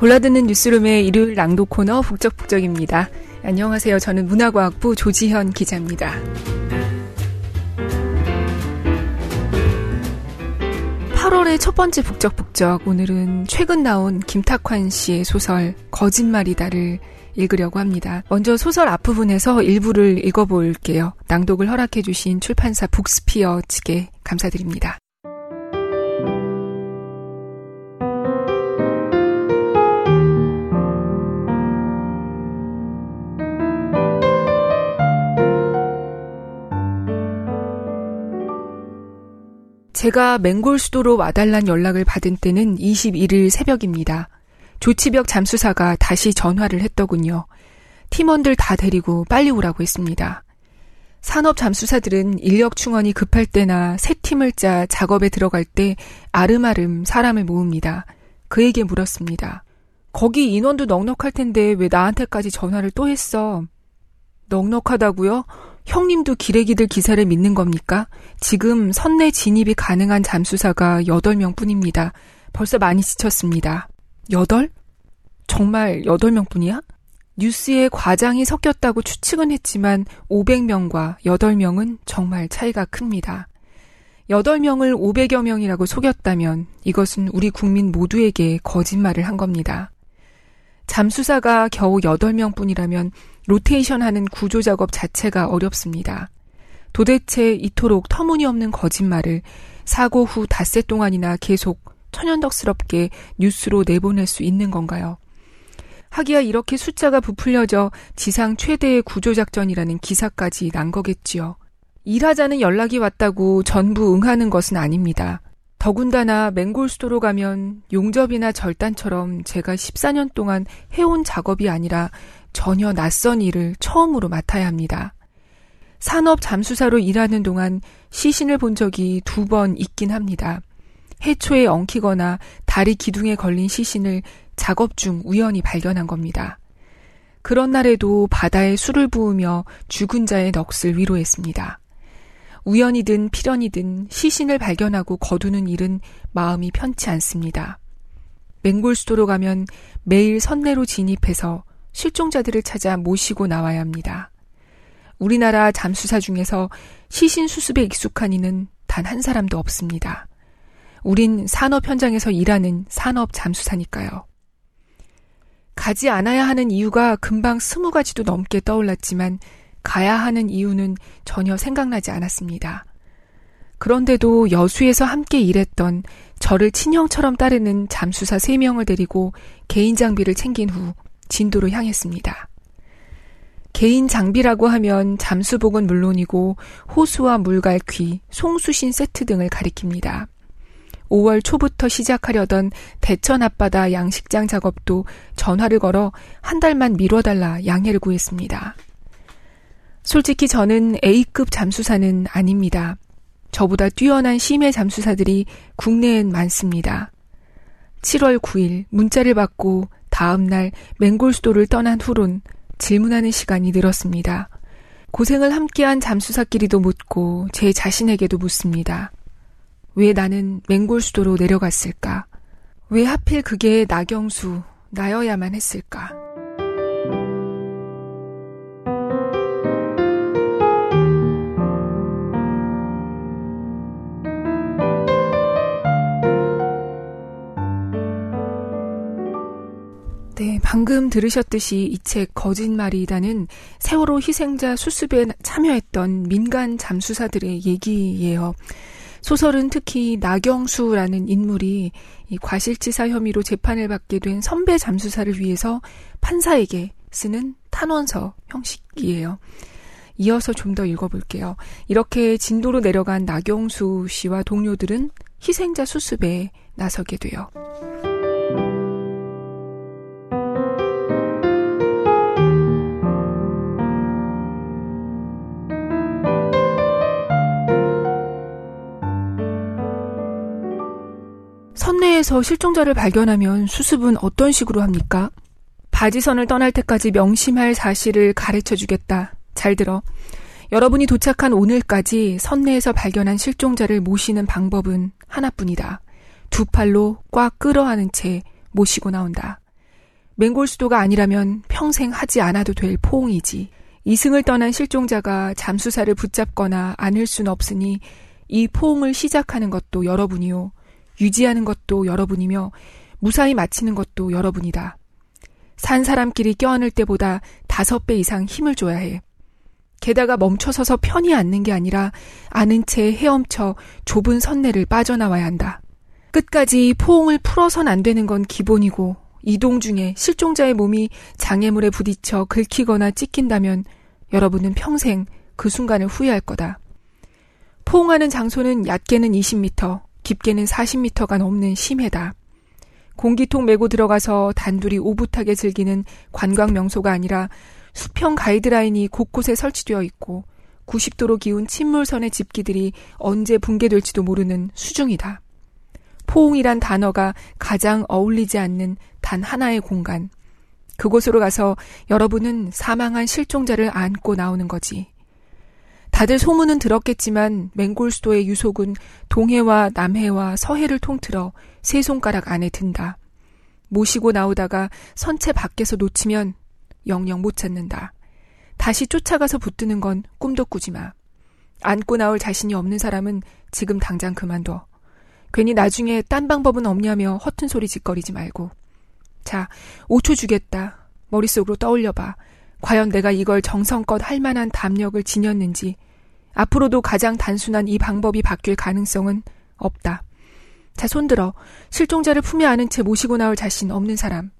골라듣는 뉴스룸의 일요일 낭독 코너 북적북적입니다. 안녕하세요. 저는 문화과학부 조지현 기자입니다. 8월의 첫 번째 북적북적 오늘은 최근 나온 김탁환 씨의 소설 거짓말이다를 읽으려고 합니다. 먼저 소설 앞부분에서 일부를 읽어볼게요. 낭독을 허락해주신 출판사 북스피어 측에 감사드립니다. 제가 맹골 수도로 와달란 연락을 받은 때는 21일 새벽입니다. 조치벽 잠수사가 다시 전화를 했더군요. 팀원들 다 데리고 빨리 오라고 했습니다. 산업 잠수사들은 인력 충원이 급할 때나 새 팀을 짜 작업에 들어갈 때 아름아름 사람을 모읍니다. 그에게 물었습니다. 거기 인원도 넉넉할 텐데 왜 나한테까지 전화를 또 했어? 넉넉하다고요? 형님도 기레기들 기사를 믿는 겁니까? 지금 선내 진입이 가능한 잠수사가 8명 뿐입니다. 벌써 많이 지쳤습니다. 8? 정말 8명 뿐이야? 뉴스에 과장이 섞였다고 추측은 했지만 500명과 8명은 정말 차이가 큽니다. 8명을 500여 명이라고 속였다면 이것은 우리 국민 모두에게 거짓말을 한 겁니다. 잠수사가 겨우 8명 뿐이라면 로테이션 하는 구조 작업 자체가 어렵습니다. 도대체 이토록 터무니없는 거짓말을 사고 후 닷새 동안이나 계속 천연덕스럽게 뉴스로 내보낼 수 있는 건가요? 하기야 이렇게 숫자가 부풀려져 지상 최대의 구조작전이라는 기사까지 난 거겠지요. 일하자는 연락이 왔다고 전부 응하는 것은 아닙니다. 더군다나 맹골 수도로 가면 용접이나 절단처럼 제가 14년 동안 해온 작업이 아니라 전혀 낯선 일을 처음으로 맡아야 합니다. 산업 잠수사로 일하는 동안 시신을 본 적이 두 번 있긴 합니다. 해초에 엉키거나 다리 기둥에 걸린 시신을 작업 중 우연히 발견한 겁니다. 그런 날에도 바다에 술을 부으며 죽은 자의 넋을 위로했습니다. 우연이든 필연이든 시신을 발견하고 거두는 일은 마음이 편치 않습니다. 맹골 수도로 가면 매일 선내로 진입해서 실종자들을 찾아 모시고 나와야 합니다. 우리나라 잠수사 중에서 시신 수습에 익숙한 이는 단 한 사람도 없습니다. 우린 산업 현장에서 일하는 산업 잠수사니까요. 가지 않아야 하는 이유가 금방 스무 가지도 넘게 떠올랐지만 가야 하는 이유는 전혀 생각나지 않았습니다. 그런데도 여수에서 함께 일했던 저를 친형처럼 따르는 잠수사 3명을 데리고 개인 장비를 챙긴 후 진도로 향했습니다. 개인 장비라고 하면 잠수복은 물론이고 호수와 물갈퀴, 송수신 세트 등을 가리킵니다. 5월 초부터 시작하려던 대천 앞바다 양식장 작업도 전화를 걸어 한 달만 미뤄달라 양해를 구했습니다. 솔직히 저는 A급 잠수사는 아닙니다. 저보다 뛰어난 심해 잠수사들이 국내엔 많습니다. 7월 9일 문자를 받고 다음날 맹골수도를 떠난 후론 질문하는 시간이 늘었습니다. 고생을 함께한 잠수사끼리도 묻고 제 자신에게도 묻습니다. 왜 나는 맹골수도로 내려갔을까? 왜 하필 그게 나경수, 나여야만 했을까? 들으셨듯이 이 책 거짓말이다는 세월호 희생자 수습에 참여했던 민간 잠수사들의 얘기예요. 소설은 특히 나경수라는 인물이 이 과실치사 혐의로 재판을 받게 된 선배 잠수사를 위해서 판사에게 쓰는 탄원서 형식이에요. 이어서 좀 더 읽어볼게요. 이렇게 진도로 내려간 나경수 씨와 동료들은 희생자 수습에 나서게 돼요. 선내에서 실종자를 발견하면 수습은 어떤 식으로 합니까? 바지선을 떠날 때까지 명심할 사실을 가르쳐 주겠다. 잘 들어. 여러분이 도착한 오늘까지 선내에서 발견한 실종자를 모시는 방법은 하나뿐이다. 두 팔로 꽉 끌어안은 채 모시고 나온다. 맹골 수도가 아니라면 평생 하지 않아도 될 포옹이지. 이승을 떠난 실종자가 잠수사를 붙잡거나 안을 순 없으니 이 포옹을 시작하는 것도 여러분이요. 유지하는 것도 여러분이며 무사히 마치는 것도 여러분이다. 산 사람끼리 껴안을 때보다 다섯 배 이상 힘을 줘야 해. 게다가 멈춰서서 편히 앉는 게 아니라 아는 채 헤엄쳐 좁은 선내를 빠져나와야 한다. 끝까지 포옹을 풀어선 안 되는 건 기본이고 이동 중에 실종자의 몸이 장애물에 부딪혀 긁히거나 찢긴다면 여러분은 평생 그 순간을 후회할 거다. 포옹하는 장소는 얕게는 20m, 깊게는 40m가 넘는 심해다. 공기통 메고 들어가서 단둘이 오붓하게 즐기는 관광 명소가 아니라 수평 가이드라인이 곳곳에 설치되어 있고 90도로 기운 침몰선의 집기들이 언제 붕괴될지도 모르는 수중이다. 포옹이란 단어가 가장 어울리지 않는 단 하나의 공간. 그곳으로 가서 여러분은 사망한 실종자를 안고 나오는 거지. 다들 소문은 들었겠지만 맹골 수도의 유속은 동해와 남해와 서해를 통틀어 세 손가락 안에 든다. 모시고 나오다가 선체 밖에서 놓치면 영영 못 찾는다. 다시 쫓아가서 붙드는 건 꿈도 꾸지 마. 안고 나올 자신이 없는 사람은 지금 당장 그만둬. 괜히 나중에 딴 방법은 없냐며 허튼 소리 짓거리지 말고. 자, 5초 주겠다. 머릿속으로 떠올려봐. 과연 내가 이걸 정성껏 할 만한 담력을 지녔는지, 앞으로도 가장 단순한 이 방법이 바뀔 가능성은 없다. 자, 손들어. 실종자를 품에 안은 채 모시고 나올 자신 없는 사람.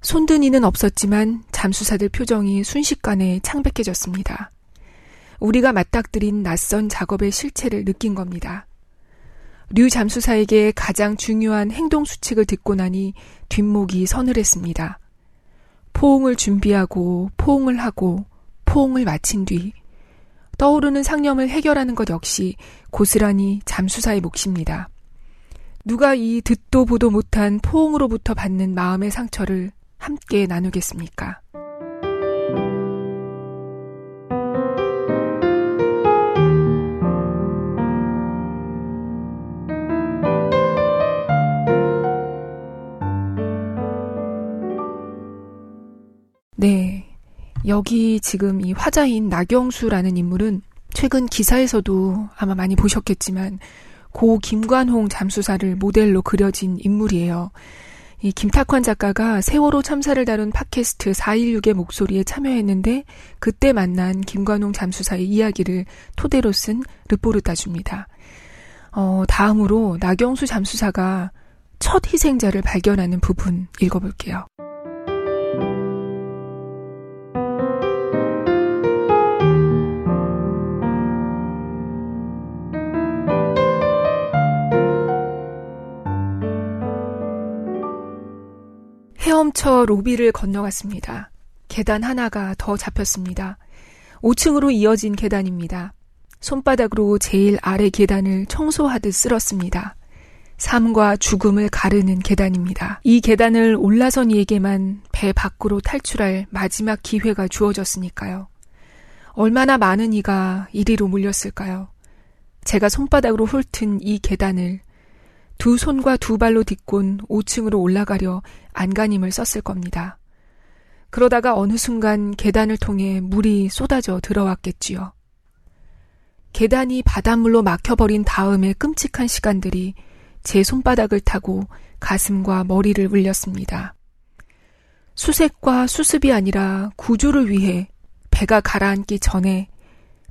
손든 이는 없었지만 잠수사들 표정이 순식간에 창백해졌습니다. 우리가 맞닥뜨린 낯선 작업의 실체를 느낀 겁니다. 류 잠수사에게 가장 중요한 행동 수칙을 듣고 나니 뒷목이 서늘했습니다. 포옹을 준비하고 포옹을 하고 포옹을 마친 뒤 떠오르는 상념을 해결하는 것 역시 고스란히 잠수사의 몫입니다. 누가 이 듣도 보도 못한 포옹으로부터 받는 마음의 상처를 함께 나누겠습니까? 네. 여기 지금 이 화자인 나경수라는 인물은 최근 기사에서도 아마 많이 보셨겠지만 고 김관홍 잠수사를 모델로 그려진 인물이에요. 이 김탁환 작가가 세월호 참사를 다룬 팟캐스트 416의 목소리에 참여했는데 그때 만난 김관홍 잠수사의 이야기를 토대로 쓴 르포르타주입니다. 어, 다음으로 나경수 잠수사가 첫 희생자를 발견하는 부분 읽어볼게요. 헤엄쳐 로비를 건너갔습니다. 계단 하나가 더 잡혔습니다. 5층으로 이어진 계단입니다. 손바닥으로 제일 아래 계단을 청소하듯 쓸었습니다. 삶과 죽음을 가르는 계단입니다. 이 계단을 올라선 이에게만 배 밖으로 탈출할 마지막 기회가 주어졌으니까요. 얼마나 많은 이가 이리로 몰렸을까요? 제가 손바닥으로 훑은 이 계단을 두 손과 두 발로 딛곤 5층으로 올라가려 안간힘을 썼을 겁니다. 그러다가 어느 순간 계단을 통해 물이 쏟아져 들어왔겠지요. 계단이 바닷물로 막혀버린 다음에 끔찍한 시간들이 제 손바닥을 타고 가슴과 머리를 울렸습니다. 수색과 수습이 아니라 구조를 위해 배가 가라앉기 전에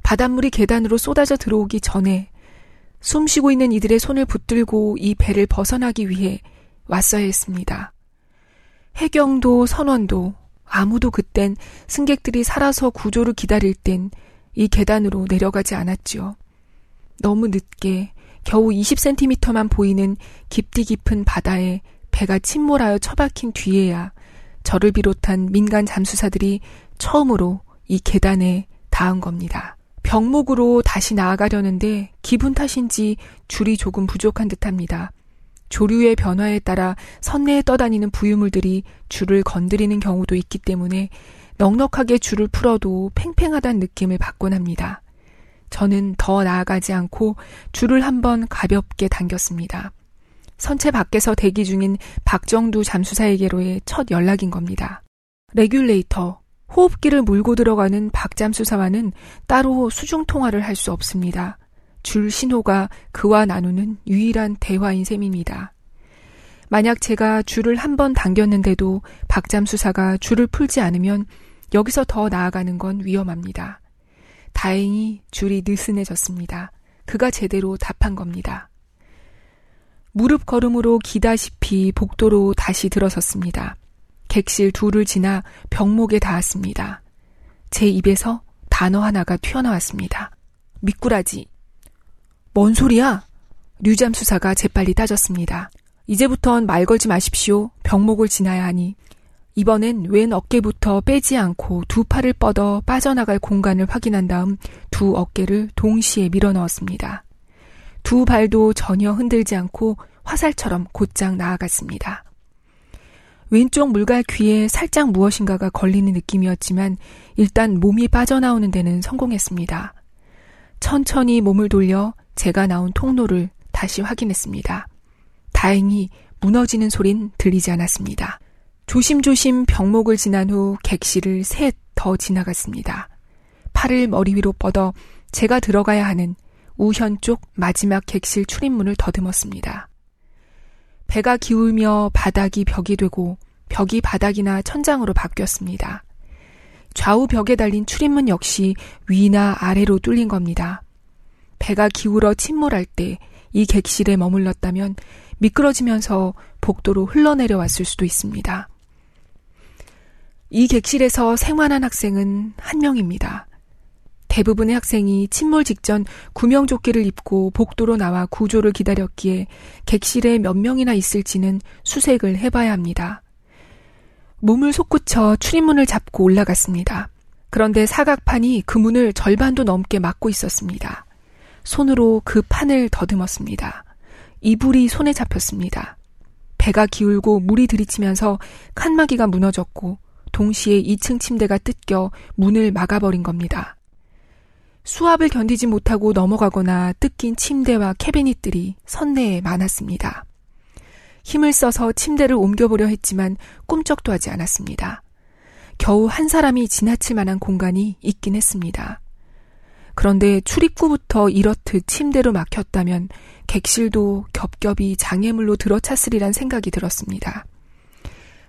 바닷물이 계단으로 쏟아져 들어오기 전에 숨 쉬고 있는 이들의 손을 붙들고 이 배를 벗어나기 위해 왔어야 했습니다. 해경도 선원도 아무도 그땐 승객들이 살아서 구조를 기다릴 땐 이 계단으로 내려가지 않았지요. 너무 늦게 겨우 20cm만 보이는 깊디 깊은 바다에 배가 침몰하여 처박힌 뒤에야 저를 비롯한 민간 잠수사들이 처음으로 이 계단에 닿은 겁니다. 병목으로 다시 나아가려는데 기분 탓인지 줄이 조금 부족한 듯합니다. 조류의 변화에 따라 선내에 떠다니는 부유물들이 줄을 건드리는 경우도 있기 때문에 넉넉하게 줄을 풀어도 팽팽하다는 느낌을 받곤 합니다. 저는 더 나아가지 않고 줄을 한번 가볍게 당겼습니다. 선체 밖에서 대기 중인 박정두 잠수사에게로의 첫 연락인 겁니다. regulator, 호흡기를 물고 들어가는 박 잠수사와는 따로 수중 통화를 할 수 없습니다. 줄 신호가 그와 나누는 유일한 대화인 셈입니다. 만약 제가 줄을 한 번 당겼는데도 박 잠수사가 줄을 풀지 않으면 여기서 더 나아가는 건 위험합니다. 다행히 줄이 느슨해졌습니다. 그가 제대로 답한 겁니다. 무릎 걸음으로 기다시피 복도로 다시 들어섰습니다. 객실 둘을 지나 병목에 닿았습니다. 제 입에서 단어 하나가 튀어나왔습니다. 미꾸라지. 뭔 소리야? 류잠 수사가 재빨리 따졌습니다. 이제부턴 말 걸지 마십시오. 병목을 지나야 하니. 이번엔 왼 어깨부터 빼지 않고 두 팔을 뻗어 빠져나갈 공간을 확인한 다음 두 어깨를 동시에 밀어 넣었습니다. 두 발도 전혀 흔들지 않고 화살처럼 곧장 나아갔습니다. 왼쪽 물갈 귀에 살짝 무엇인가가 걸리는 느낌이었지만 일단 몸이 빠져나오는 데는 성공했습니다. 천천히 몸을 돌려 제가 나온 통로를 다시 확인했습니다. 다행히 무너지는 소린 들리지 않았습니다. 조심조심 병목을 지난 후 객실을 셋 더 지나갔습니다. 팔을 머리 위로 뻗어 제가 들어가야 하는 우현 쪽 마지막 객실 출입문을 더듬었습니다. 배가 기울며 바닥이 벽이 되고 벽이 바닥이나 천장으로 바뀌었습니다. 좌우 벽에 달린 출입문 역시 위나 아래로 뚫린 겁니다. 배가 기울어 침몰할 때 이 객실에 머물렀다면 미끄러지면서 복도로 흘러내려왔을 수도 있습니다. 이 객실에서 생활한 학생은 한 명입니다. 대부분의 학생이 침몰 직전 구명조끼를 입고 복도로 나와 구조를 기다렸기에 객실에 몇 명이나 있을지는 수색을 해봐야 합니다. 몸을 솟구쳐 출입문을 잡고 올라갔습니다. 그런데 사각판이 그 문을 절반도 넘게 막고 있었습니다. 손으로 그 판을 더듬었습니다. 이불이 손에 잡혔습니다. 배가 기울고 물이 들이치면서 칸막이가 무너졌고 동시에 2층 침대가 뜯겨 문을 막아버린 겁니다. 수압을 견디지 못하고 넘어가거나 뜯긴 침대와 캐비닛들이 선내에 많았습니다. 힘을 써서 침대를 옮겨보려 했지만 꿈쩍도 하지 않았습니다. 겨우 한 사람이 지나칠 만한 공간이 있긴 했습니다. 그런데 출입구부터 이렇듯 침대로 막혔다면 객실도 겹겹이 장애물로 들어찼으리란 생각이 들었습니다.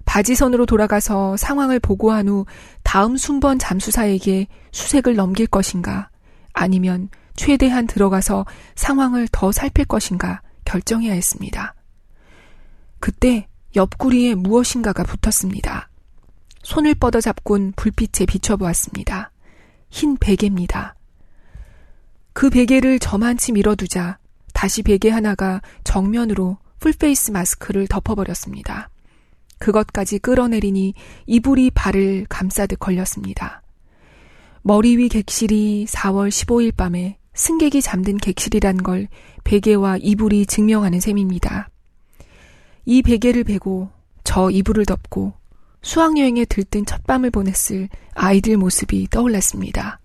바지선으로 돌아가서 상황을 보고한 후 다음 순번 잠수사에게 수색을 넘길 것인가 아니면 최대한 들어가서 상황을 더 살필 것인가 결정해야 했습니다. 그때 옆구리에 무엇인가가 붙었습니다. 손을 뻗어 잡곤 불빛에 비춰보았습니다. 흰 베개입니다. 그 베개를 저만치 밀어두자 다시 베개 하나가 정면으로 풀페이스 마스크를 덮어버렸습니다. 그것까지 끌어내리니 이불이 발을 감싸듯 걸렸습니다. 머리 위 객실이 4월 15일 밤에 승객이 잠든 객실이란 걸 베개와 이불이 증명하는 셈입니다. 이 베개를 베고 저 이불을 덮고 수학여행에 들뜬 첫 밤을 보냈을 아이들 모습이 떠올랐습니다.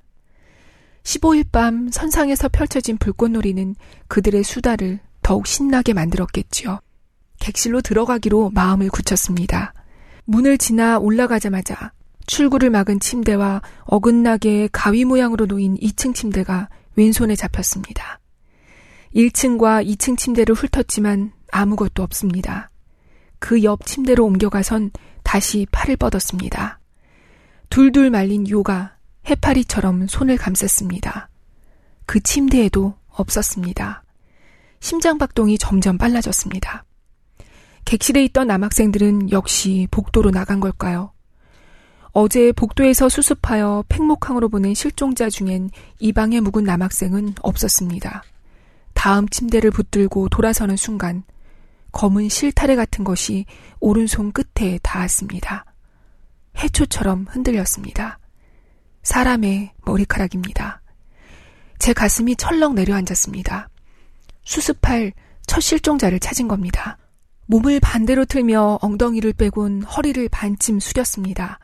15일 밤 선상에서 펼쳐진 불꽃놀이는 그들의 수다를 더욱 신나게 만들었겠지요. 객실로 들어가기로 마음을 굳혔습니다. 문을 지나 올라가자마자 출구를 막은 침대와 어긋나게 가위 모양으로 놓인 2층 침대가 왼손에 잡혔습니다. 1층과 2층 침대를 훑었지만 아무것도 없습니다. 그 옆 침대로 옮겨가선 다시 팔을 뻗었습니다. 둘둘 말린 요가 해파리처럼 손을 감쌌습니다. 그 침대에도 없었습니다. 심장박동이 점점 빨라졌습니다. 객실에 있던 남학생들은 역시 복도로 나간 걸까요? 어제 복도에서 수습하여 팽목항으로 보낸 실종자 중엔 이 방에 묵은 남학생은 없었습니다. 다음 침대를 붙들고 돌아서는 순간 검은 실타래 같은 것이 오른손 끝에 닿았습니다. 해초처럼 흔들렸습니다. 사람의 머리카락입니다. 제 가슴이 철렁 내려앉았습니다. 수습할 첫 실종자를 찾은 겁니다. 몸을 반대로 틀며 엉덩이를 빼곤 허리를 반쯤 숙였습니다.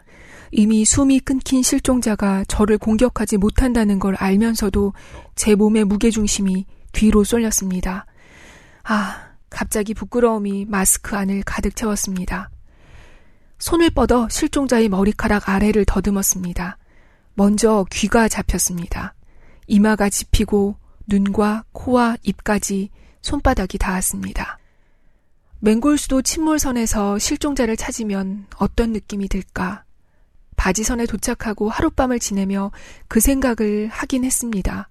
이미 숨이 끊긴 실종자가 저를 공격하지 못한다는 걸 알면서도 제 몸의 무게중심이 뒤로 쏠렸습니다. 아, 갑자기 부끄러움이 마스크 안을 가득 채웠습니다. 손을 뻗어 실종자의 머리카락 아래를 더듬었습니다. 먼저 귀가 잡혔습니다. 이마가 짚히고 눈과 코와 입까지 손바닥이 닿았습니다. 맹골수도 침몰선에서 실종자를 찾으면 어떤 느낌이 들까? 바지선에 도착하고 하룻밤을 지내며 그 생각을 하긴 했습니다.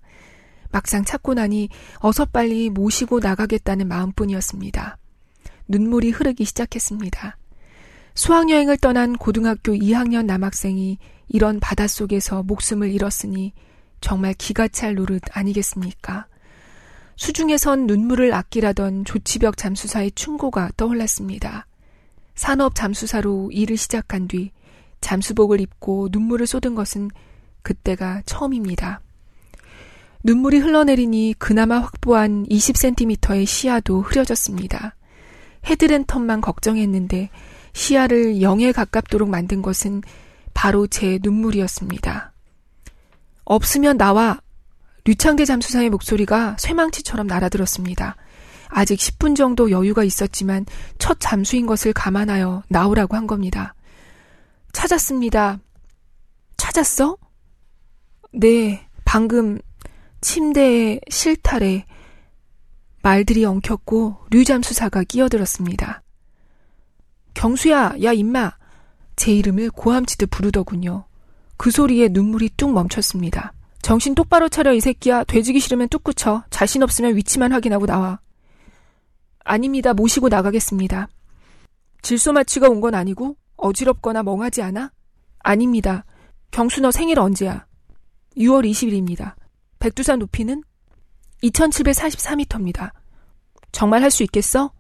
막상 찾고 나니 어서 빨리 모시고 나가겠다는 마음뿐이었습니다. 눈물이 흐르기 시작했습니다. 수학여행을 떠난 고등학교 2학년 남학생이 이런 바닷속에서 목숨을 잃었으니 정말 기가 찰 노릇 아니겠습니까? 수중에선 눈물을 아끼라던 조치벽 잠수사의 충고가 떠올랐습니다. 산업 잠수사로 일을 시작한 뒤 잠수복을 입고 눈물을 쏟은 것은 그때가 처음입니다. 눈물이 흘러내리니 그나마 확보한 20cm의 시야도 흐려졌습니다. 헤드랜턴만 걱정했는데 시야를 0에 가깝도록 만든 것은 바로 제 눈물이었습니다. 없으면 나와 류창대 잠수사의 목소리가 쇠망치처럼 날아들었습니다. 아직 10분 정도 여유가 있었지만 첫 잠수인 것을 감안하여 나오라고 한 겁니다. 찾았습니다. 찾았어? 네, 방금 침대에 실타래 말들이 엉켰고 류잠수사가 끼어들었습니다. 경수야, 야 임마. 제 이름을 고함치듯 부르더군요. 그 소리에 눈물이 뚝 멈췄습니다. 정신 똑바로 차려 이 새끼야. 돼지기 싫으면 뚝 굳혀. 자신 없으면 위치만 확인하고 나와. 아닙니다. 모시고 나가겠습니다. 질소 마취가 온 건 아니고 어지럽거나 멍하지 않아? 아닙니다. 경수 너 생일 언제야? 6월 20일입니다. 백두산 높이는 2744m입니다. 정말 할 수 있겠어?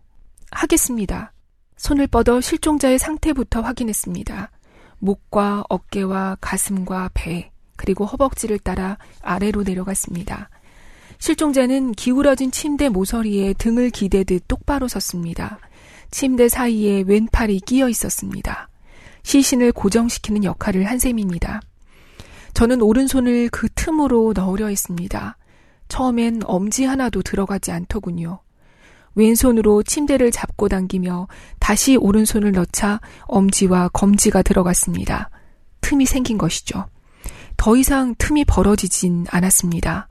하겠습니다. 손을 뻗어 실종자의 상태부터 확인했습니다. 목과 어깨와 가슴과 배, 그리고 허벅지를 따라 아래로 내려갔습니다. 실종자는 기울어진 침대 모서리에 등을 기대듯 똑바로 섰습니다. 침대 사이에 왼팔이 끼어 있었습니다. 시신을 고정시키는 역할을 한 셈입니다. 저는 오른손을 그 틈으로 넣으려 했습니다. 처음엔 엄지 하나도 들어가지 않더군요. 왼손으로 침대를 잡고 당기며 다시 오른손을 넣자 엄지와 검지가 들어갔습니다. 틈이 생긴 것이죠. 더 이상 틈이 벌어지진 않았습니다.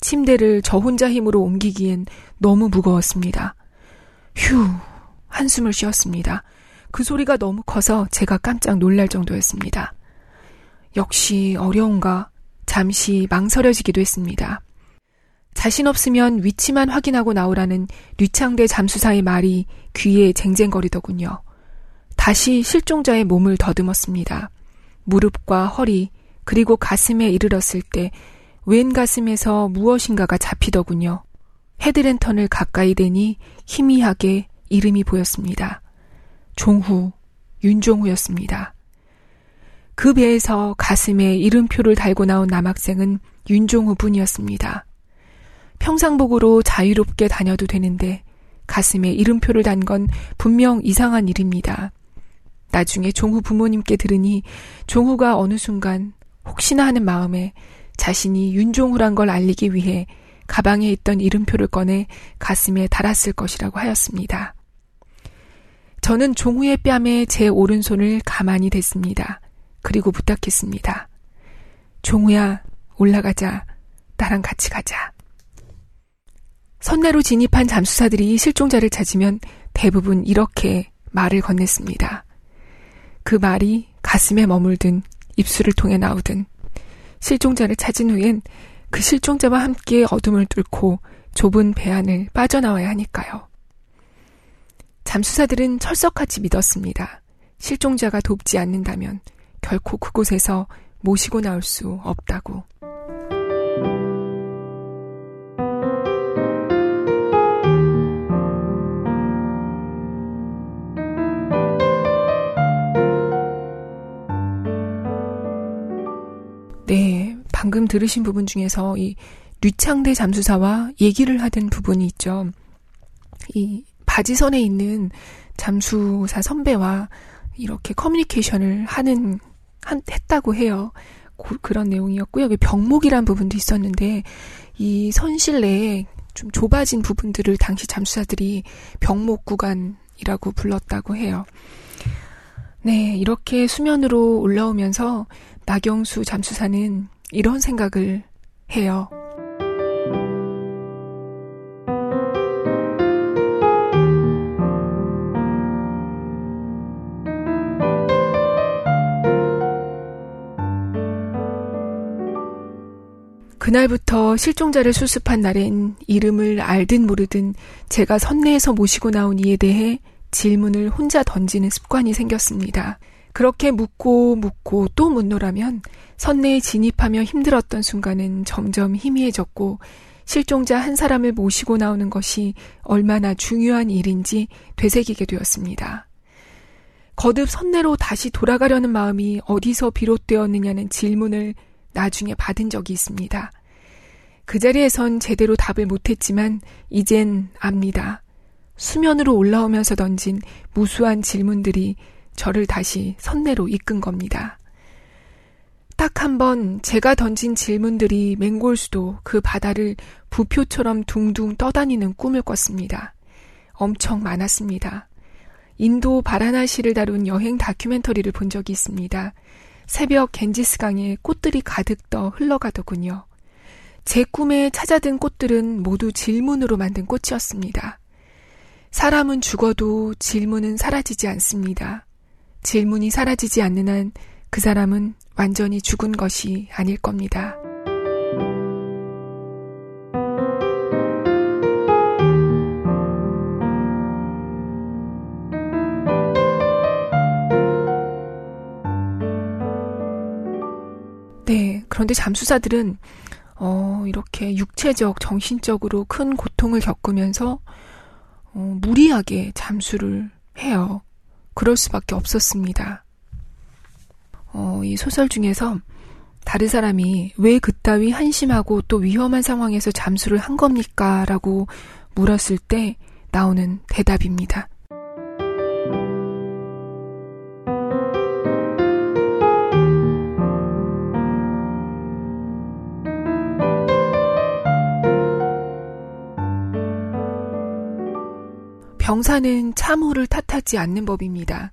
침대를 저 혼자 힘으로 옮기기엔 너무 무거웠습니다. 휴, 한숨을 쉬었습니다. 그 소리가 너무 커서 제가 깜짝 놀랄 정도였습니다. 역시 어려운가 잠시 망설여지기도 했습니다. 자신 없으면 위치만 확인하고 나오라는 류창대 잠수사의 말이 귀에 쟁쟁거리더군요. 다시 실종자의 몸을 더듬었습니다. 무릎과 허리, 그리고 가슴에 이르렀을 때 왼 가슴에서 무엇인가가 잡히더군요. 헤드랜턴을 가까이 대니 희미하게 이름이 보였습니다. 종후, 윤종후였습니다. 그 배에서 가슴에 이름표를 달고 나온 남학생은 윤종후 뿐이었습니다. 평상복으로 자유롭게 다녀도 되는데 가슴에 이름표를 단 건 분명 이상한 일입니다. 나중에 종후 부모님께 들으니 종후가 어느 순간 혹시나 하는 마음에 자신이 윤종후란 걸 알리기 위해 가방에 있던 이름표를 꺼내 가슴에 달았을 것이라고 하였습니다. 저는 종후의 뺨에 제 오른손을 가만히 댔습니다. 그리고 부탁했습니다. 종후야, 올라가자. 나랑 같이 가자. 선내로 진입한 잠수사들이 실종자를 찾으면 대부분 이렇게 말을 건넸습니다. 그 말이 가슴에 머물든 입술을 통해 나오든 실종자를 찾은 후엔 그 실종자와 함께 어둠을 뚫고 좁은 배 안을 빠져나와야 하니까요. 잠수사들은 철석같이 믿었습니다. 실종자가 돕지 않는다면 결코 그곳에서 모시고 나올 수 없다고. 네, 방금 들으신 부분 중에서 이 류창대 잠수사와 얘기를 하던 부분이 있죠. 이 바지선에 있는 잠수사 선배와 이렇게 커뮤니케이션을 하는 한, 했다고 해요. 고, 그런 내용이었고요. 병목이란 부분도 있었는데 이 선실 내에 좀 좁아진 부분들을 당시 잠수사들이 병목 구간이라고 불렀다고 해요. 네, 이렇게 수면으로 올라오면서 나경수 잠수사는 이런 생각을 해요. 그날부터 실종자를 수습한 날엔 이름을 알든 모르든 제가 선내에서 모시고 나온 이에 대해 질문을 혼자 던지는 습관이 생겼습니다. 그렇게 묻고 묻고 또 묻노라면 선내에 진입하며 힘들었던 순간은 점점 희미해졌고 실종자 한 사람을 모시고 나오는 것이 얼마나 중요한 일인지 되새기게 되었습니다. 거듭 선내로 다시 돌아가려는 마음이 어디서 비롯되었느냐는 질문을 나중에 받은 적이 있습니다. 그 자리에선 제대로 답을 못했지만 이젠 압니다. 수면으로 올라오면서 던진 무수한 질문들이 저를 다시 선내로 이끈 겁니다. 딱 한 번 제가 던진 질문들이 맹골수도 그 바다를 부표처럼 둥둥 떠다니는 꿈을 꿨습니다. 엄청 많았습니다. 인도 바라나시를 다룬 여행 다큐멘터리를 본 적이 있습니다. 새벽 겐지스강에 꽃들이 가득 떠 흘러가더군요. 제 꿈에 찾아든 꽃들은 모두 질문으로 만든 꽃이었습니다. 사람은 죽어도 질문은 사라지지 않습니다. 질문이 사라지지 않는 한 그 사람은 완전히 죽은 것이 아닐 겁니다. 그런데 잠수사들은 어, 이렇게 육체적, 정신적으로 큰 고통을 겪으면서 어, 무리하게 잠수를 해요. 그럴 수밖에 없었습니다. 어, 이 소설 중에서 다른 사람이 왜 그따위 한심하고 또 위험한 상황에서 잠수를 한 겁니까? 라고 물었을 때 나오는 대답입니다. 병사는 참호를 탓하지 않는 법입니다.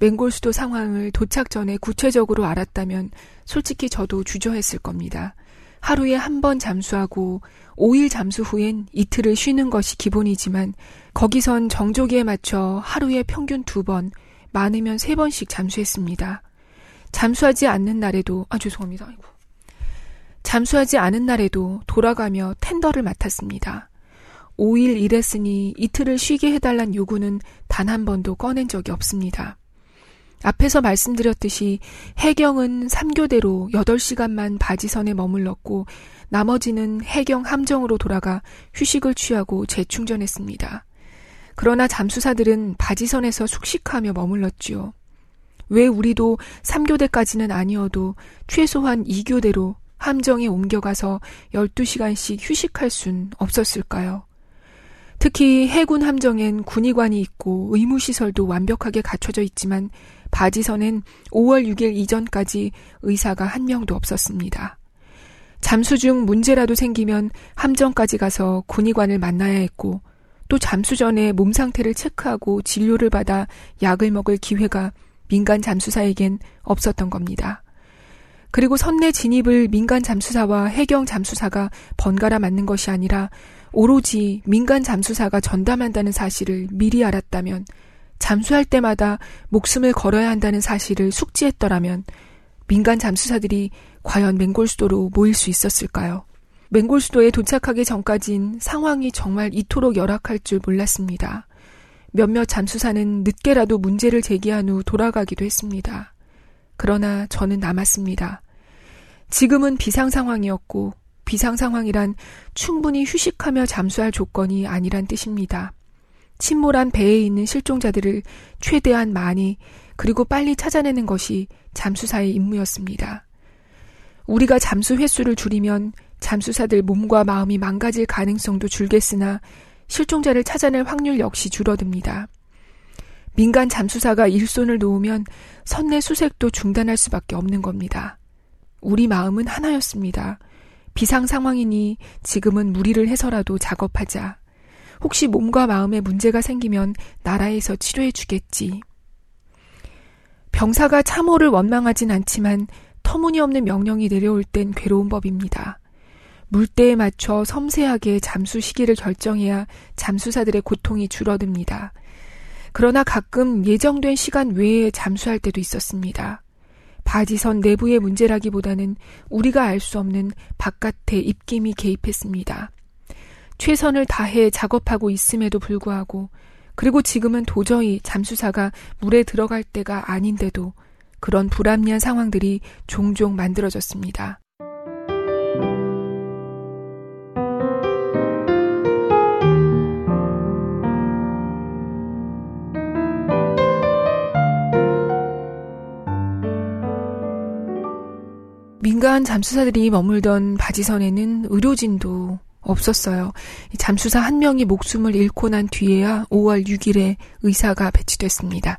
맹골수도 상황을 도착 전에 구체적으로 알았다면 솔직히 저도 주저했을 겁니다. 하루에 한 번 잠수하고 5일 잠수 후엔 이틀을 쉬는 것이 기본이지만 거기선 정조기에 맞춰 하루에 평균 두 번, 많으면 세 번씩 잠수했습니다. 잠수하지 않는 날에도, 아, 죄송합니다. 아이고. 잠수하지 않은 날에도 돌아가며 텐더를 맡았습니다. 5일 일했으니 이틀을 쉬게 해달란 요구는 단 한 번도 꺼낸 적이 없습니다. 앞에서 말씀드렸듯이 해경은 3교대로 8시간만 바지선에 머물렀고 나머지는 해경 함정으로 돌아가 휴식을 취하고 재충전했습니다. 그러나 잠수사들은 바지선에서 숙식하며 머물렀지요. 왜 우리도 3교대까지는 아니어도 최소한 2교대로 함정에 옮겨가서 12시간씩 휴식할 순 없었을까요? 특히 해군 함정엔 군의관이 있고 의무시설도 완벽하게 갖춰져 있지만 바지선엔 5월 6일 이전까지 의사가 한 명도 없었습니다. 잠수 중 문제라도 생기면 함정까지 가서 군의관을 만나야 했고 또 잠수 전에 몸 상태를 체크하고 진료를 받아 약을 먹을 기회가 민간 잠수사에겐 없었던 겁니다. 그리고 선내 진입을 민간 잠수사와 해경 잠수사가 번갈아 맞는 것이 아니라 오로지 민간 잠수사가 전담한다는 사실을 미리 알았다면 잠수할 때마다 목숨을 걸어야 한다는 사실을 숙지했더라면 민간 잠수사들이 과연 맹골수도로 모일 수 있었을까요? 맹골수도에 도착하기 전까진 상황이 정말 이토록 열악할 줄 몰랐습니다. 몇몇 잠수사는 늦게라도 문제를 제기한 후 돌아가기도 했습니다. 그러나 저는 남았습니다. 지금은 비상 상황이었고 비상 상황이란 충분히 휴식하며 잠수할 조건이 아니란 뜻입니다. 침몰한 배에 있는 실종자들을 최대한 많이 그리고 빨리 찾아내는 것이 잠수사의 임무였습니다. 우리가 잠수 횟수를 줄이면 잠수사들 몸과 마음이 망가질 가능성도 줄겠으나 실종자를 찾아낼 확률 역시 줄어듭니다. 민간 잠수사가 일손을 놓으면 선내 수색도 중단할 수밖에 없는 겁니다. 우리 마음은 하나였습니다. 비상 상황이니 지금은 무리를 해서라도 작업하자. 혹시 몸과 마음에 문제가 생기면 나라에서 치료해 주겠지. 병사가 참호를 원망하진 않지만 터무니없는 명령이 내려올 땐 괴로운 법입니다. 물때에 맞춰 섬세하게 잠수 시기를 결정해야 잠수사들의 고통이 줄어듭니다. 그러나 가끔 예정된 시간 외에 잠수할 때도 있었습니다. 바지선 내부의 문제라기보다는 우리가 알 수 없는 바깥의 입김이 개입했습니다. 최선을 다해 작업하고 있음에도 불구하고 그리고 지금은 도저히 잠수사가 물에 들어갈 때가 아닌데도 그런 불합리한 상황들이 종종 만들어졌습니다. 민간 잠수사들이 머물던 바지선에는 의료진도 없었어요. 잠수사 한 명이 목숨을 잃고 난 뒤에야 5월 6일에 의사가 배치됐습니다.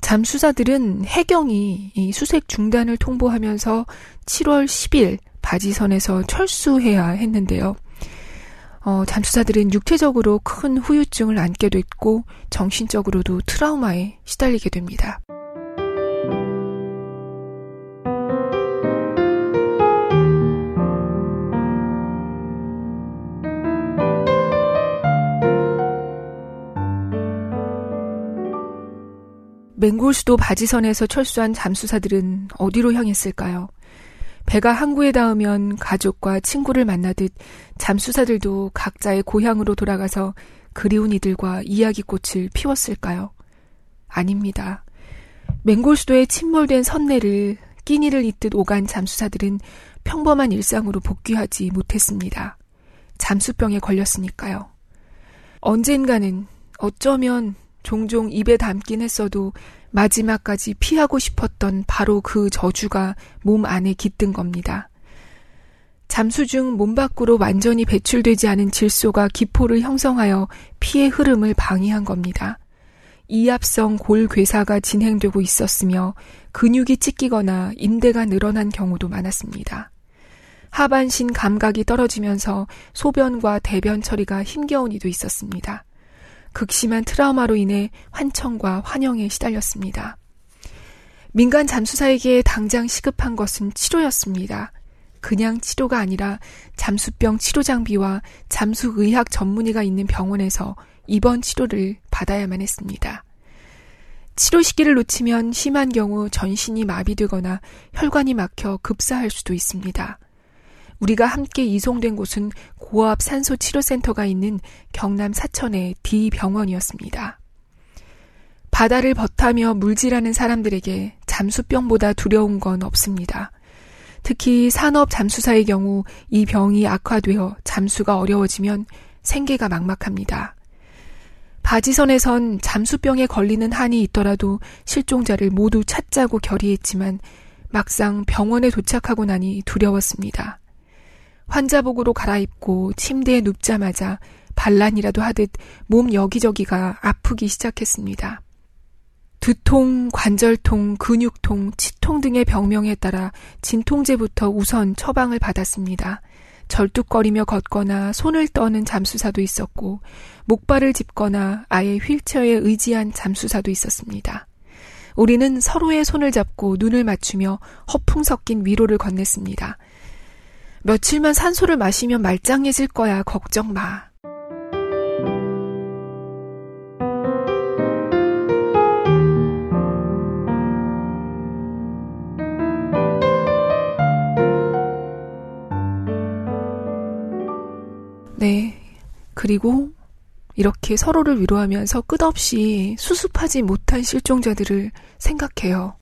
잠수사들은 해경이 이 수색 중단을 통보하면서 7월 10일 바지선에서 철수해야 했는데요. 어, 잠수사들은 육체적으로 큰 후유증을 안게 됐고 정신적으로도 트라우마에 시달리게 됩니다. 맹골 수도 바지선에서 철수한 잠수사들은 어디로 향했을까요? 배가 항구에 닿으면 가족과 친구를 만나듯 잠수사들도 각자의 고향으로 돌아가서 그리운 이들과 이야기꽃을 피웠을까요? 아닙니다. 맹골 수도에 침몰된 선내를 끼니를 잇듯 오간 잠수사들은 평범한 일상으로 복귀하지 못했습니다. 잠수병에 걸렸으니까요. 언젠가는 어쩌면 종종 입에 담긴 했어도 마지막까지 피하고 싶었던 바로 그 저주가 몸 안에 깃든 겁니다. 잠수 중 몸 밖으로 완전히 배출되지 않은 질소가 기포를 형성하여 피의 흐름을 방해한 겁니다. 이압성 골괴사가 진행되고 있었으며 근육이 찢기거나 인대가 늘어난 경우도 많았습니다. 하반신 감각이 떨어지면서 소변과 대변 처리가 힘겨운 이도 있었습니다. 극심한 트라우마로 인해 환청과 환영에 시달렸습니다. 민간 잠수사에게 당장 시급한 것은 치료였습니다. 그냥 치료가 아니라 잠수병 치료 장비와 잠수의학 전문의가 있는 병원에서 입원 치료를 받아야만 했습니다. 치료 시기를 놓치면 심한 경우 전신이 마비되거나 혈관이 막혀 급사할 수도 있습니다. 우리가 함께 이송된 곳은 고압 산소 치료센터가 있는 경남 사천의 D병원이었습니다. 바다를 버타며 물질하는 사람들에게 잠수병보다 두려운 건 없습니다. 특히 산업 잠수사의 경우 이 병이 악화되어 잠수가 어려워지면 생계가 막막합니다. 바지선에선 잠수병에 걸리는 한이 있더라도 실종자를 모두 찾자고 결의했지만 막상 병원에 도착하고 나니 두려웠습니다. 환자복으로 갈아입고 침대에 눕자마자 반란이라도 하듯 몸 여기저기가 아프기 시작했습니다. 두통, 관절통, 근육통, 치통 등의 병명에 따라 진통제부터 우선 처방을 받았습니다. 절뚝거리며 걷거나 손을 떠는 잠수사도 있었고, 목발을 짚거나 아예 휠체어에 의지한 잠수사도 있었습니다. 우리는 서로의 손을 잡고 눈을 맞추며 허풍 섞인 위로를 건넸습니다. 며칠만 산소를 마시면 말짱해질 거야. 걱정 마. 네. 그리고 이렇게 서로를 위로하면서 끝없이 수습하지 못한 실종자들을 생각해요.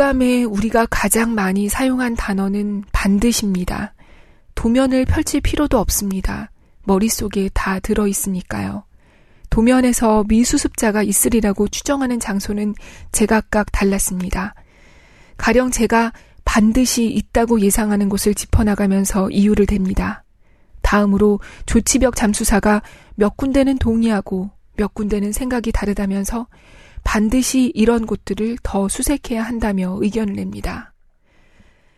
밤에 우리가 가장 많이 사용한 단어는 반드시입니다. 도면을 펼칠 필요도 없습니다. 머릿속에 다 들어 있으니까요. 도면에서 미수습자가 있으리라고 추정하는 장소는 제각각 달랐습니다. 가령 제가 반드시 있다고 예상하는 곳을 짚어나가면서 이유를 댑니다. 다음으로 조치벽 잠수사가 몇 군데는 동의하고 몇 군데는 생각이 다르다면서 반드시 이런 곳들을 더 수색해야 한다며 의견을 냅니다.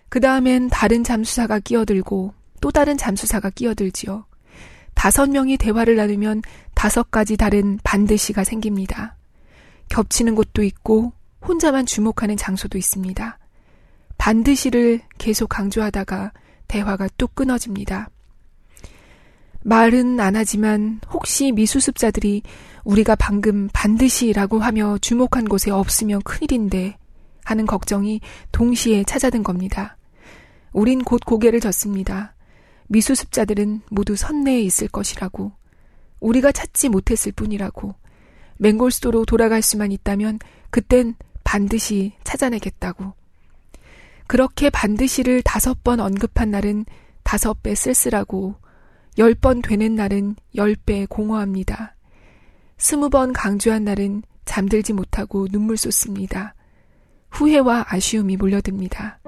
그 다음엔 다른 잠수사가 끼어들고 또 다른 잠수사가 끼어들지요. 다섯 명이 대화를 나누면 다섯 가지 다른 반드시가 생깁니다. 겹치는 곳도 있고 혼자만 주목하는 장소도 있습니다. 반드시를 계속 강조하다가 대화가 뚝 끊어집니다. 말은 안 하지만 혹시 미수습자들이 우리가 방금 반드시라고 하며 주목한 곳에 없으면 큰일인데 하는 걱정이 동시에 찾아든 겁니다. 우린 곧 고개를 졌습니다. 미수습자들은 모두 선내에 있을 것이라고. 우리가 찾지 못했을 뿐이라고. 맹골수도로 돌아갈 수만 있다면 그땐 반드시 찾아내겠다고. 그렇게 반드시를 다섯 번 언급한 날은 다섯 배 쓸쓸하고 열 번 되는 날은 열 배 공허합니다. 스무 번 강조한 날은 잠들지 못하고 눈물 쏟습니다. 후회와 아쉬움이 몰려듭니다.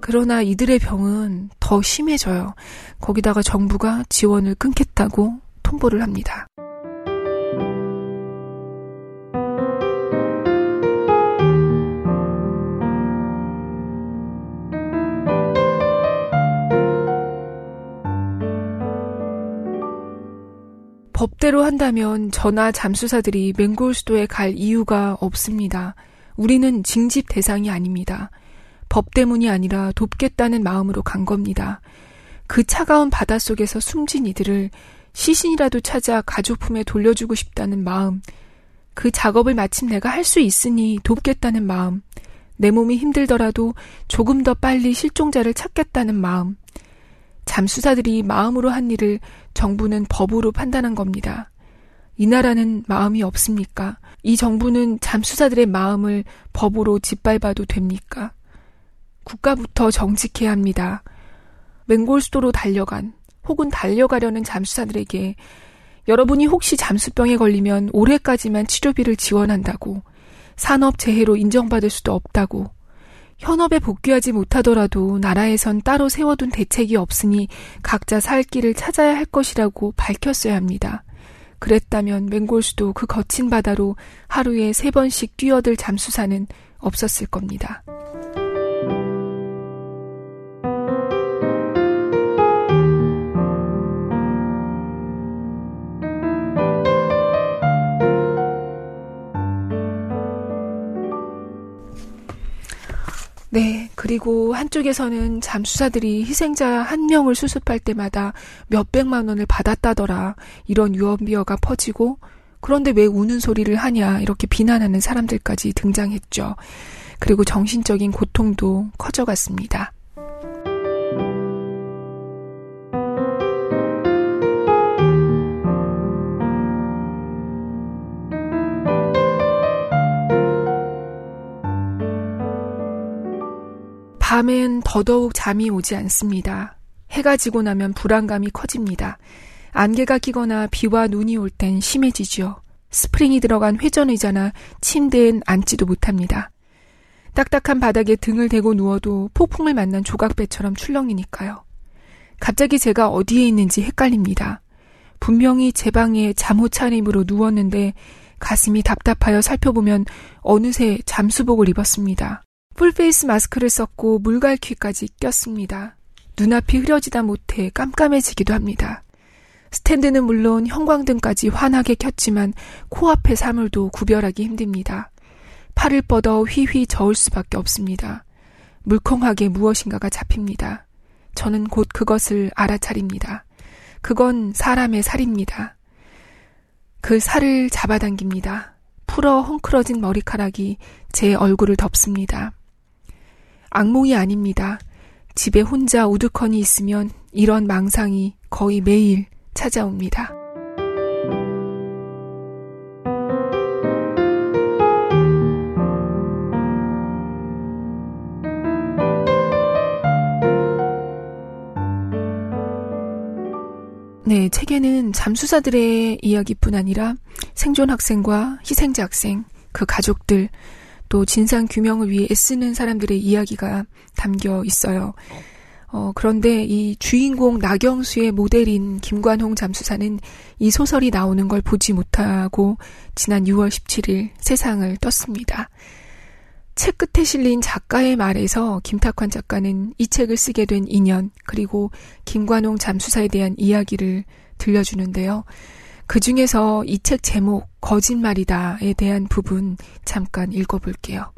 그러나 이들의 병은 더 심해져요. 거기다가 정부가 지원을 끊겠다고 통보를 합니다. 법대로 한다면 전하 잠수사들이 맹골 수도에 갈 이유가 없습니다. 우리는 징집 대상이 아닙니다. 법 때문이 아니라 돕겠다는 마음으로 간 겁니다. 그 차가운 바닷속에서 숨진 이들을 시신이라도 찾아 가족 품에 돌려주고 싶다는 마음, 그 작업을 마침 내가 할 수 있으니 돕겠다는 마음, 내 몸이 힘들더라도 조금 더 빨리 실종자를 찾겠다는 마음, 잠수사들이 마음으로 한 일을 정부는 법으로 판단한 겁니다. 이 나라는 마음이 없습니까? 이 정부는 잠수사들의 마음을 법으로 짓밟아도 됩니까? 국가부터 정직해야 합니다. 맹골 수도로 달려간 혹은 달려가려는 잠수사들에게 여러분이 혹시 잠수병에 걸리면 올해까지만 치료비를 지원한다고 산업재해로 인정받을 수도 없다고 현업에 복귀하지 못하더라도 나라에선 따로 세워둔 대책이 없으니 각자 살 길을 찾아야 할 것이라고 밝혔어야 합니다. 그랬다면 맹골수도 그 거친 바다로 하루에 세 번씩 뛰어들 잠수사는 없었을 겁니다. 네. 그리고 한쪽에서는 잠수사들이 희생자 한 명을 수습할 때마다 몇백만 원을 받았다더라. 이런 유언비어가 퍼지고 그런데 왜 우는 소리를 하냐. 이렇게 비난하는 사람들까지 등장했죠. 그리고 정신적인 고통도 커져갔습니다. 밤엔 더더욱 잠이 오지 않습니다. 해가 지고 나면 불안감이 커집니다. 안개가 끼거나 비와 눈이 올 땐 심해지지요. 스프링이 들어간 회전 의자나 침대엔 앉지도 못합니다. 딱딱한 바닥에 등을 대고 누워도 폭풍을 만난 조각배처럼 출렁이니까요. 갑자기 제가 어디에 있는지 헷갈립니다. 분명히 제 방에 잠옷 차림으로 누웠는데 가슴이 답답하여 살펴보면 어느새 잠수복을 입었습니다. full face 마스크를 썼고 물갈퀴까지 꼈습니다. 눈앞이 흐려지다 못해 깜깜해지기도 합니다. 스탠드는 물론 형광등까지 환하게 켰지만 코앞의 사물도 구별하기 힘듭니다. 팔을 뻗어 휘휘 저을 수밖에 없습니다. 물컹하게 무엇인가가 잡힙니다. 저는 곧 그것을 알아차립니다. 그건 사람의 살입니다. 그 살을 잡아당깁니다. 풀어 헝클어진 머리카락이 제 얼굴을 덮습니다. 악몽이 아닙니다. 집에 혼자 우두커니 있으면 이런 망상이 거의 매일 찾아옵니다. 네, 책에는 잠수사들의 이야기뿐 아니라 생존 학생과 희생자 학생, 그 가족들, 또 진상 규명을 위해 애쓰는 사람들의 이야기가 담겨 있어요. 어, 그런데 이 주인공 나경수의 모델인 김관홍 잠수사는 이 소설이 나오는 걸 보지 못하고 지난 6월 17일 세상을 떴습니다. 책 끝에 실린 작가의 말에서 김탁환 작가는 이 책을 쓰게 된 인연, 그리고 김관홍 잠수사에 대한 이야기를 들려주는데요. 그 중에서 이 책 제목, 거짓말이다에 대한 부분 잠깐 읽어볼게요.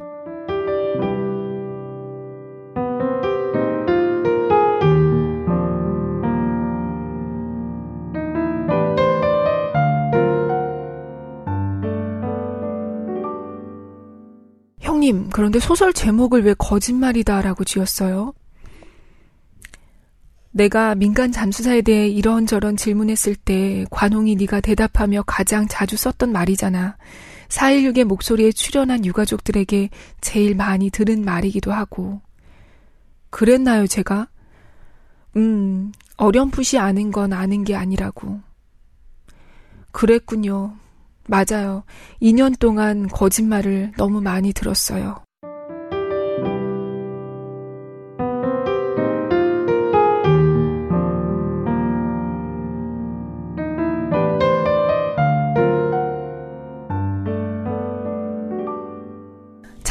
형님, 그런데 소설 제목을 왜 거짓말이다라고 지었어요? 내가 민간 잠수사에 대해 이런저런 질문했을 때 관홍이 네가 대답하며 가장 자주 썼던 말이잖아. 4.16의 목소리에 출연한 유가족들에게 제일 많이 들은 말이기도 하고. 그랬나요, 제가? 음, 어렴풋이 아는 건 아는 게 아니라고. 그랬군요. 맞아요. 2년 동안 거짓말을 너무 많이 들었어요.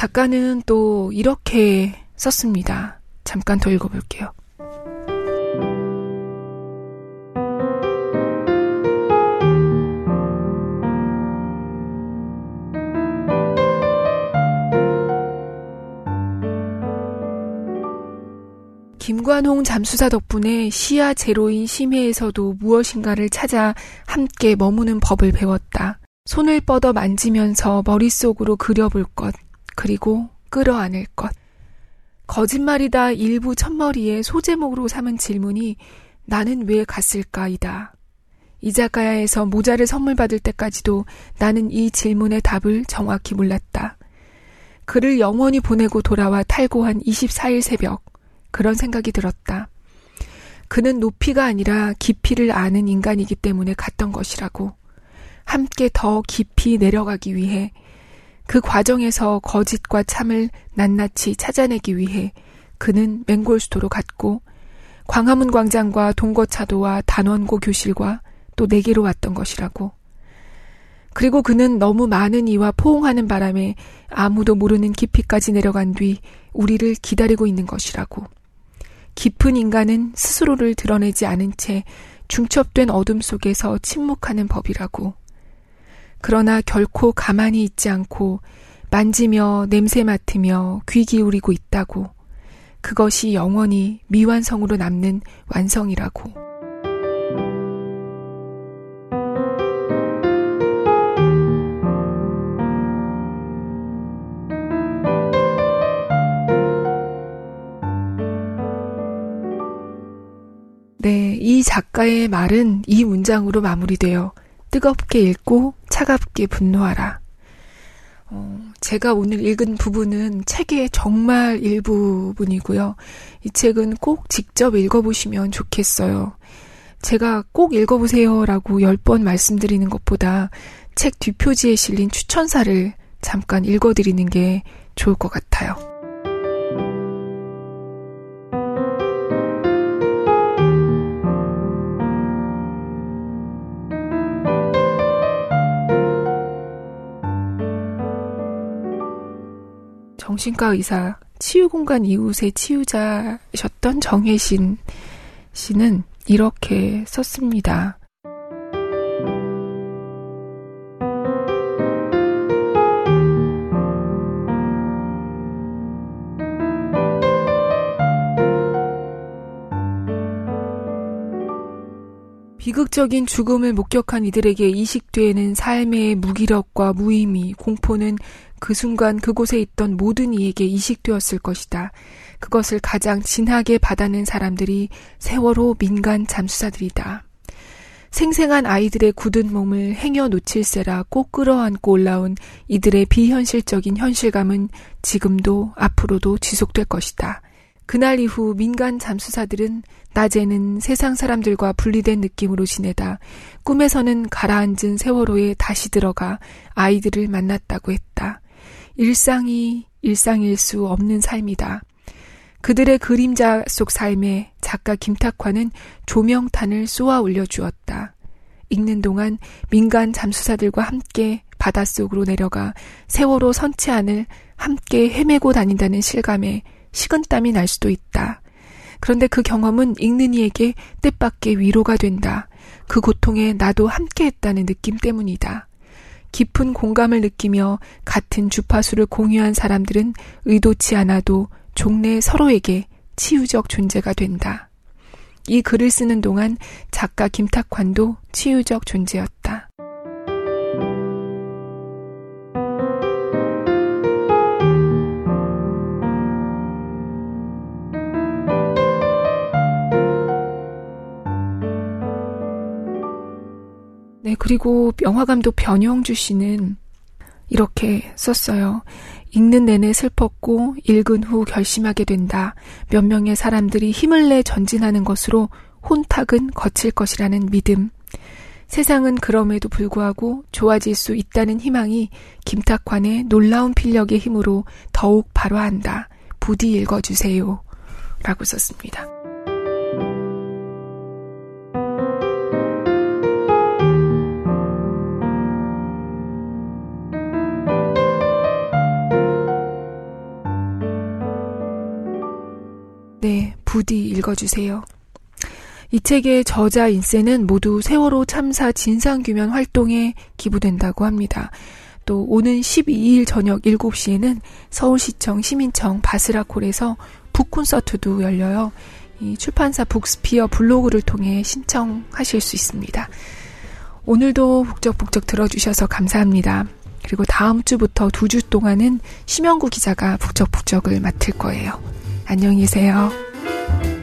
작가는 또 이렇게 썼습니다. 잠깐 더 읽어볼게요. 김관홍 잠수사 덕분에 시야 제로인 심해에서도 무엇인가를 찾아 함께 머무는 법을 배웠다. 손을 뻗어 만지면서 머릿속으로 그려볼 것, 그리고 끌어안을 것. 거짓말이다 일부 첫머리에 소제목으로 삼은 질문이 나는 왜 갔을까이다. 이자카야에서 모자를 선물 받을 때까지도 나는 이 질문의 답을 정확히 몰랐다. 그를 영원히 보내고 돌아와 탈고한 24일 새벽, 그런 생각이 들었다. 그는 높이가 아니라 깊이를 아는 인간이기 때문에 갔던 것이라고. 함께 더 깊이 내려가기 위해 그 과정에서 거짓과 참을 낱낱이 찾아내기 위해 그는 맹골수도로 갔고 광화문 광장과 동거차도와 단원고 교실과 또 내게로 왔던 것이라고. 그리고 그는 너무 많은 이와 포옹하는 바람에 아무도 모르는 깊이까지 내려간 뒤 우리를 기다리고 있는 것이라고. 깊은 인간은 스스로를 드러내지 않은 채 중첩된 어둠 속에서 침묵하는 법이라고. 그러나 결코 가만히 있지 않고 만지며 냄새 맡으며 귀 기울이고 있다고. 그것이 영원히 미완성으로 남는 완성이라고. 네, 이 작가의 말은 이 문장으로 마무리되어 뜨겁게 읽고 차갑게 분노하라. 어, 제가 오늘 읽은 부분은 책의 정말 일부분이고요. 이 책은 꼭 직접 읽어보시면 좋겠어요. 제가 꼭 읽어보세요라고 열 번 말씀드리는 것보다 책 뒷표지에 실린 추천사를 잠깐 읽어드리는 게 좋을 것 같아요. 정신과 의사, 치유공간 이웃의 치유자셨던 정혜신 씨는 이렇게 썼습니다. 비극적인 죽음을 목격한 이들에게 이식되는 삶의 무기력과 무의미, 공포는 그 순간 그곳에 있던 모든 이에게 이식되었을 것이다. 그것을 가장 진하게 받아낸 사람들이 세월호 민간 잠수사들이다. 생생한 아이들의 굳은 몸을 행여 놓칠세라 꼭 끌어안고 올라온 이들의 비현실적인 현실감은 지금도 앞으로도 지속될 것이다. 그날 이후 민간 잠수사들은 낮에는 세상 사람들과 분리된 느낌으로 지내다 꿈에서는 가라앉은 세월호에 다시 들어가 아이들을 만났다고 했다. 일상이 일상일 수 없는 삶이다. 그들의 그림자 속 삶에 작가 김탁환은 조명탄을 쏘아 올려주었다. 읽는 동안 민간 잠수사들과 함께 바닷속으로 내려가 세월호 선체 안을 함께 헤매고 다닌다는 실감에 식은땀이 날 수도 있다. 그런데 그 경험은 읽는 이에게 뜻밖의 위로가 된다. 그 고통에 나도 함께 했다는 느낌 때문이다. 깊은 공감을 느끼며 같은 주파수를 공유한 사람들은 의도치 않아도 종래 서로에게 치유적 존재가 된다. 이 글을 쓰는 동안 작가 김탁환도 치유적 존재였다. 그리고 영화감독 변영주 씨는 이렇게 썼어요. 읽는 내내 슬펐고 읽은 후 결심하게 된다. 몇 명의 사람들이 힘을 내 전진하는 것으로 혼탁은 거칠 것이라는 믿음. 세상은 그럼에도 불구하고 좋아질 수 있다는 희망이 김탁환의 놀라운 필력의 힘으로 더욱 발화한다. 부디 읽어주세요. 라고 썼습니다. 부디 읽어주세요. 이 책의 저자 인세는 모두 세월호 참사 진상규명 활동에 기부된다고 합니다. 또 오는 12일 저녁 7시에는 서울시청 시민청 바스라콜에서 북 콘서트도 열려요. 이 출판사 북스피어 블로그를 통해 신청하실 수 있습니다. 오늘도 북적북적 들어주셔서 감사합니다. 그리고 다음 주부터 두 주 동안은 심영구 기자가 북적북적을 맡을 거예요. 안녕히 계세요. thank you